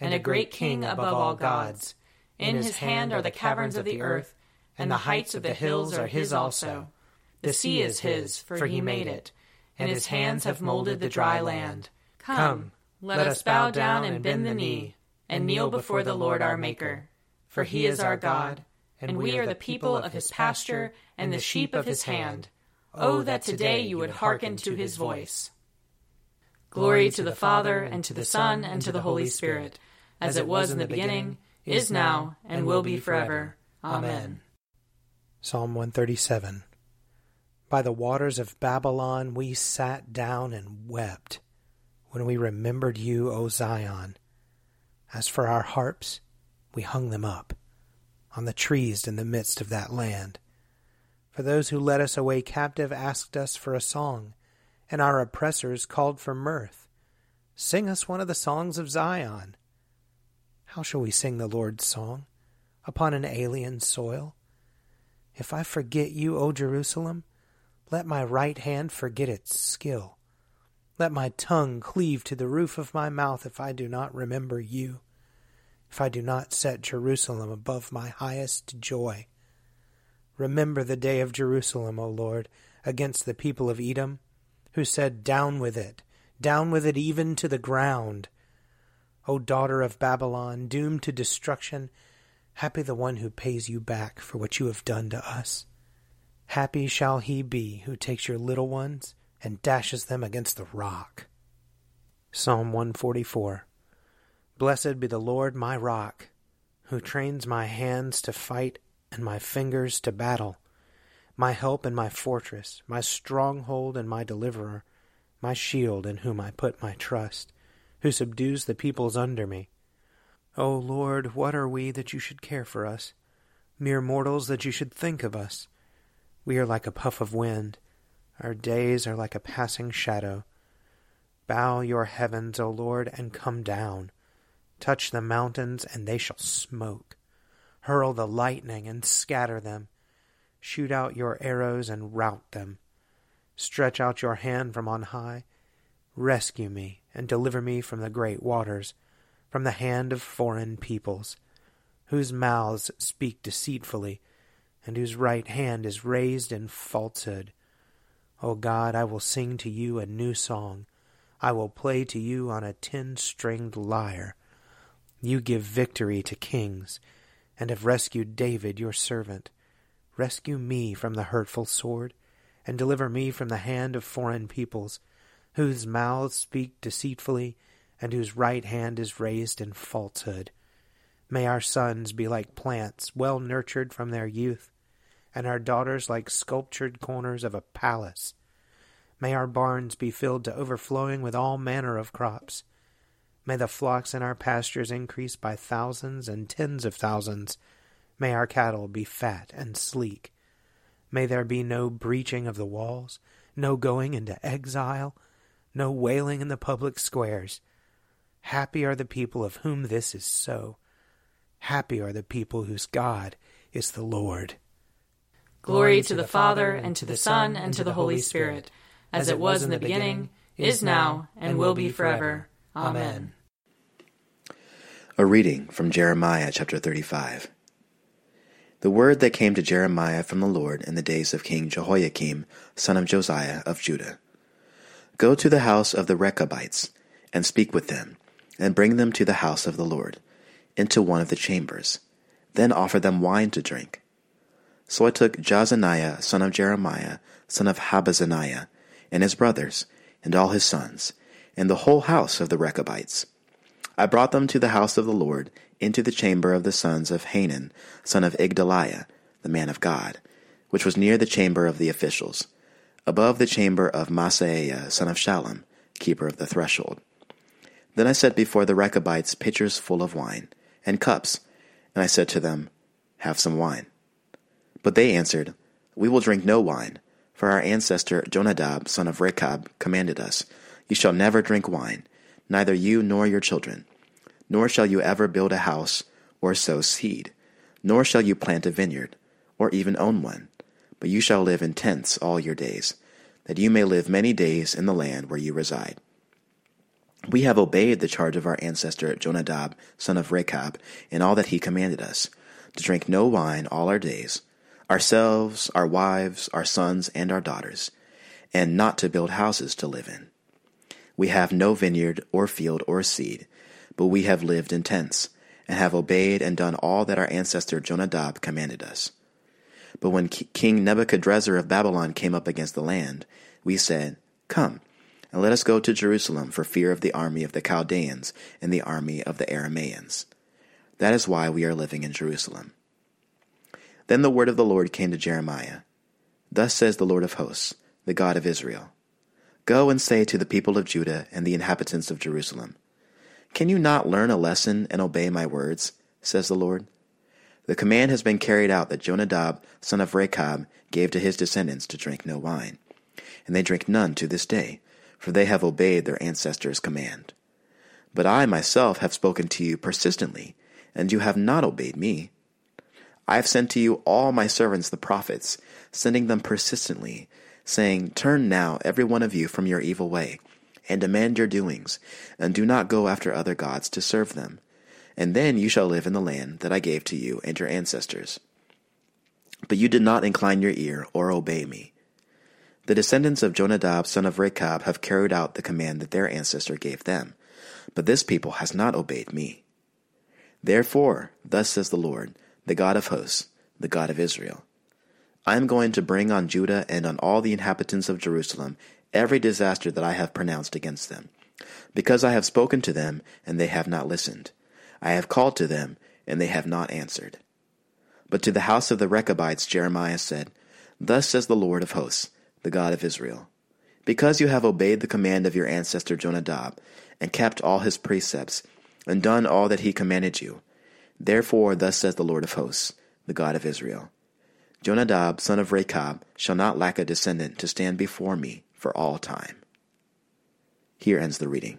and a great King above all gods. In his hand are the caverns of the earth, and the heights of the hills are his also. The sea is his, for he made it, and his hands have molded the dry land. Come, let us bow down and bend the knee, and kneel before the Lord our Maker. For he is our God, and we are the people of his pasture and the sheep of his hand. Oh, oh, that today you would hearken to his voice. Glory to the Father, and to the Son, and to the Holy Spirit, as it was in the beginning, is now, and will be forever. Amen. Psalm 137 By the waters of Babylon we sat down and wept when we remembered you, O Zion. As for our harps, we hung them up on the trees in the midst of that land. For those who led us away captive asked us for a song, and our oppressors called for mirth. Sing us one of the songs of Zion. How shall we sing the Lord's song upon an alien soil? If I forget you, O Jerusalem, let my right hand forget its skill. Let my tongue cleave to the roof of my mouth if I do not remember you, if I do not set Jerusalem above my highest joy. Remember the day of Jerusalem, O Lord, against the people of Edom, who said, Down with it, down with it even to the ground. O daughter of Babylon, doomed to destruction, Happy the one who pays you back for what you have done to us. Happy shall he be who takes your little ones and dashes them against the rock. Psalm 144 Blessed be the Lord my rock, who trains my hands to fight and my fingers to battle, my help and my fortress, my stronghold and my deliverer, my shield in whom I put my trust, who subdues the peoples under me. O Lord, what are we that you should care for us? Mere mortals that you should think of us. We are like a puff of wind. Our days are like a passing shadow. Bow your heavens, O Lord, and come down. Touch the mountains, and they shall smoke. Hurl the lightning, and scatter them. Shoot out your arrows, and rout them. Stretch out your hand from on high. Rescue me, and deliver me from the great waters from the hand of foreign peoples, whose mouths speak deceitfully, and whose right hand is raised in falsehood. O God, I will sing to you a new song. I will play to you on a ten stringed lyre. You give victory to kings, and have rescued David your servant. Rescue me from the hurtful sword, and deliver me from the hand of foreign peoples, whose mouths speak deceitfully and whose right hand is raised in falsehood. May our sons be like plants well nurtured from their youth, and our daughters like sculptured corners of a palace. May our barns be filled to overflowing with all manner of crops. May the flocks in our pastures increase by thousands and tens of thousands. May our cattle be fat and sleek. May there be no breaching of the walls, no going into exile, no wailing in the public squares. Happy are the people of whom this is so. Happy are the people whose God is the Lord. Glory to the Father, and to the Son, and to the Holy Spirit, as it was in the beginning, is now, and will be forever. Amen. A reading from Jeremiah chapter 35. The word that came to Jeremiah from the Lord in the days of King Jehoiakim, son of Josiah of Judah. Go to the house of the Rechabites, and speak with them, and bring them to the house of the Lord, into one of the chambers. Then offer them wine to drink. So I took Jaazaniah, son of Jeremiah, son of Habazziniah, and his brothers, and all his sons, and the whole house of the Rechabites. I brought them to the house of the Lord, into the chamber of the sons of Hanan, son of Igdaliah, the man of God, which was near the chamber of the officials, above the chamber of Maaseiah, son of Shallum, keeper of the threshold. Then I set before the Rechabites pitchers full of wine, and cups, and I said to them, Have some wine. But they answered, We will drink no wine, for our ancestor Jonadab, son of Rechab, commanded us, You shall never drink wine, neither you nor your children nor shall you ever build a house or sow seed, nor shall you plant a vineyard, or even own one, but you shall live in tents all your days, that you may live many days in the land where you reside. We have obeyed the charge of our ancestor Jonadab, son of Rechab, in all that he commanded us, to drink no wine all our days, ourselves, our wives, our sons, and our daughters, and not to build houses to live in. We have no vineyard or field or seed, but we have lived in tents, and have obeyed and done all that our ancestor Jonadab commanded us. But when King Nebuchadrezzar of Babylon came up against the land, we said, Come, and let us go to Jerusalem for fear of the army of the Chaldeans and the army of the Aramaeans. That is why we are living in Jerusalem. Then the word of the Lord came to Jeremiah Thus says the Lord of hosts, the God of Israel Go and say to the people of Judah and the inhabitants of Jerusalem, can you not learn a lesson and obey my words? says the Lord. The command has been carried out that Jonadab, son of Rechab, gave to his descendants to drink no wine. And they drink none to this day, for they have obeyed their ancestors' command. But I myself have spoken to you persistently, and you have not obeyed me. I have sent to you all my servants the prophets, sending them persistently, saying, Turn now every one of you from your evil way and amend your doings, and do not go after other gods to serve them. And then you shall live in the land that I gave to you and your ancestors. But you did not incline your ear or obey me. The descendants of Jonadab son of Rechab have carried out the command that their ancestor gave them, but this people has not obeyed me. Therefore, thus says the Lord, the God of hosts, the God of Israel I am going to bring on Judah and on all the inhabitants of Jerusalem every disaster that I have pronounced against them. Because I have spoken to them, and they have not listened. I have called to them, and they have not answered. But to the house of the Rechabites Jeremiah said, Thus says the Lord of hosts, the God of Israel Because you have obeyed the command of your ancestor Jonadab, and kept all his precepts, and done all that he commanded you, therefore thus says the Lord of hosts, the God of Israel Jonadab, son of Rechab, shall not lack a descendant to stand before me for all time. Here ends the reading.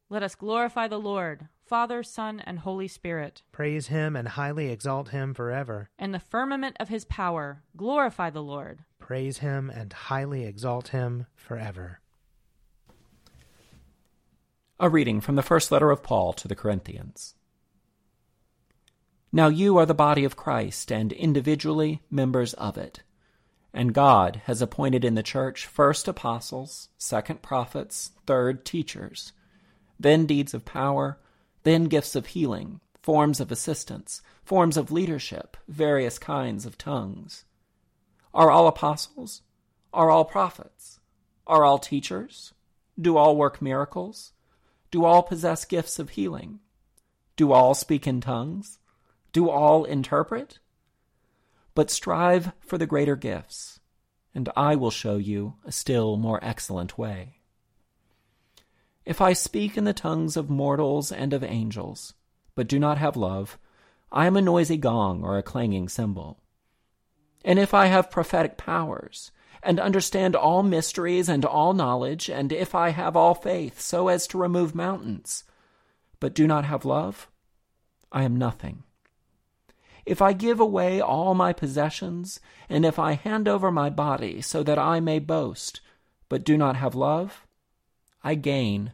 Let us glorify the Lord, Father, Son, and Holy Spirit. Praise him and highly exalt him forever. In the firmament of his power, glorify the Lord. Praise him and highly exalt him forever. A reading from the first letter of Paul to the Corinthians. Now you are the body of Christ, and individually members of it. And God has appointed in the church first apostles, second prophets, third teachers, then deeds of power, then gifts of healing, forms of assistance, forms of leadership, various kinds of tongues. Are all apostles? Are all prophets? Are all teachers? Do all work miracles? Do all possess gifts of healing? Do all speak in tongues? Do all interpret? But strive for the greater gifts, and I will show you a still more excellent way. If I speak in the tongues of mortals and of angels, but do not have love, I am a noisy gong or a clanging cymbal. And if I have prophetic powers, and understand all mysteries and all knowledge, and if I have all faith so as to remove mountains, but do not have love, I am nothing. If I give away all my possessions, and if I hand over my body so that I may boast, but do not have love, I gain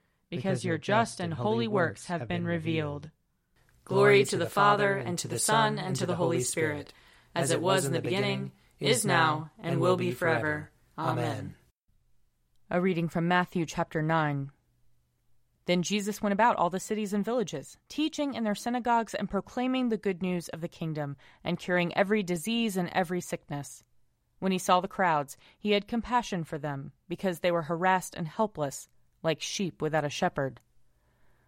because your just and holy works have been revealed. Glory to the Father, and to the Son, and to the Holy Spirit, as it was in the beginning, is now, and will be forever. Amen. A reading from Matthew chapter 9. Then Jesus went about all the cities and villages, teaching in their synagogues and proclaiming the good news of the kingdom, and curing every disease and every sickness. When he saw the crowds, he had compassion for them, because they were harassed and helpless, like sheep without a shepherd.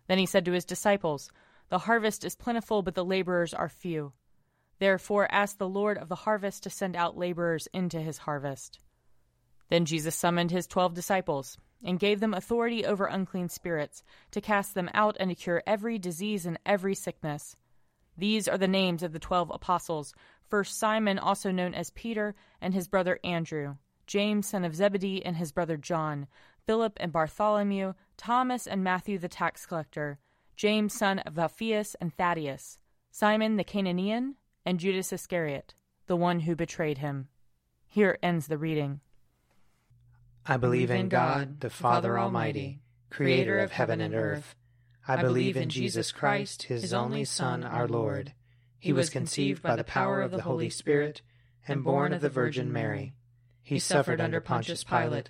Then he said to his disciples, The harvest is plentiful, but the laborers are few. Therefore ask the Lord of the harvest to send out laborers into his harvest. Then Jesus summoned his twelve disciples and gave them authority over unclean spirits, to cast them out and to cure every disease and every sickness. These are the names of the twelve apostles first Simon, also known as Peter, and his brother Andrew, James, son of Zebedee, and his brother John, Philip and Bartholomew, Thomas and Matthew the tax collector, James, son of Alphaeus and Thaddeus, Simon the Cananean, and Judas Iscariot, the one who betrayed him. Here ends the reading. I believe in God, the Father Almighty, creator of heaven and earth. I believe in Jesus Christ, his only Son, our Lord. He was conceived by the power of the Holy Spirit and born of the Virgin Mary. He suffered under Pontius Pilate,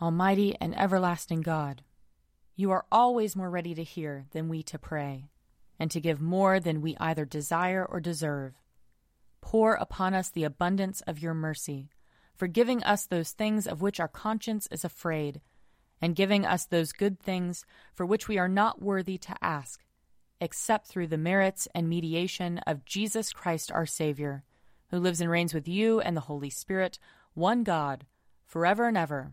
Almighty and everlasting God, you are always more ready to hear than we to pray, and to give more than we either desire or deserve. Pour upon us the abundance of your mercy, forgiving us those things of which our conscience is afraid, and giving us those good things for which we are not worthy to ask, except through the merits and mediation of Jesus Christ our Savior, who lives and reigns with you and the Holy Spirit, one God, forever and ever.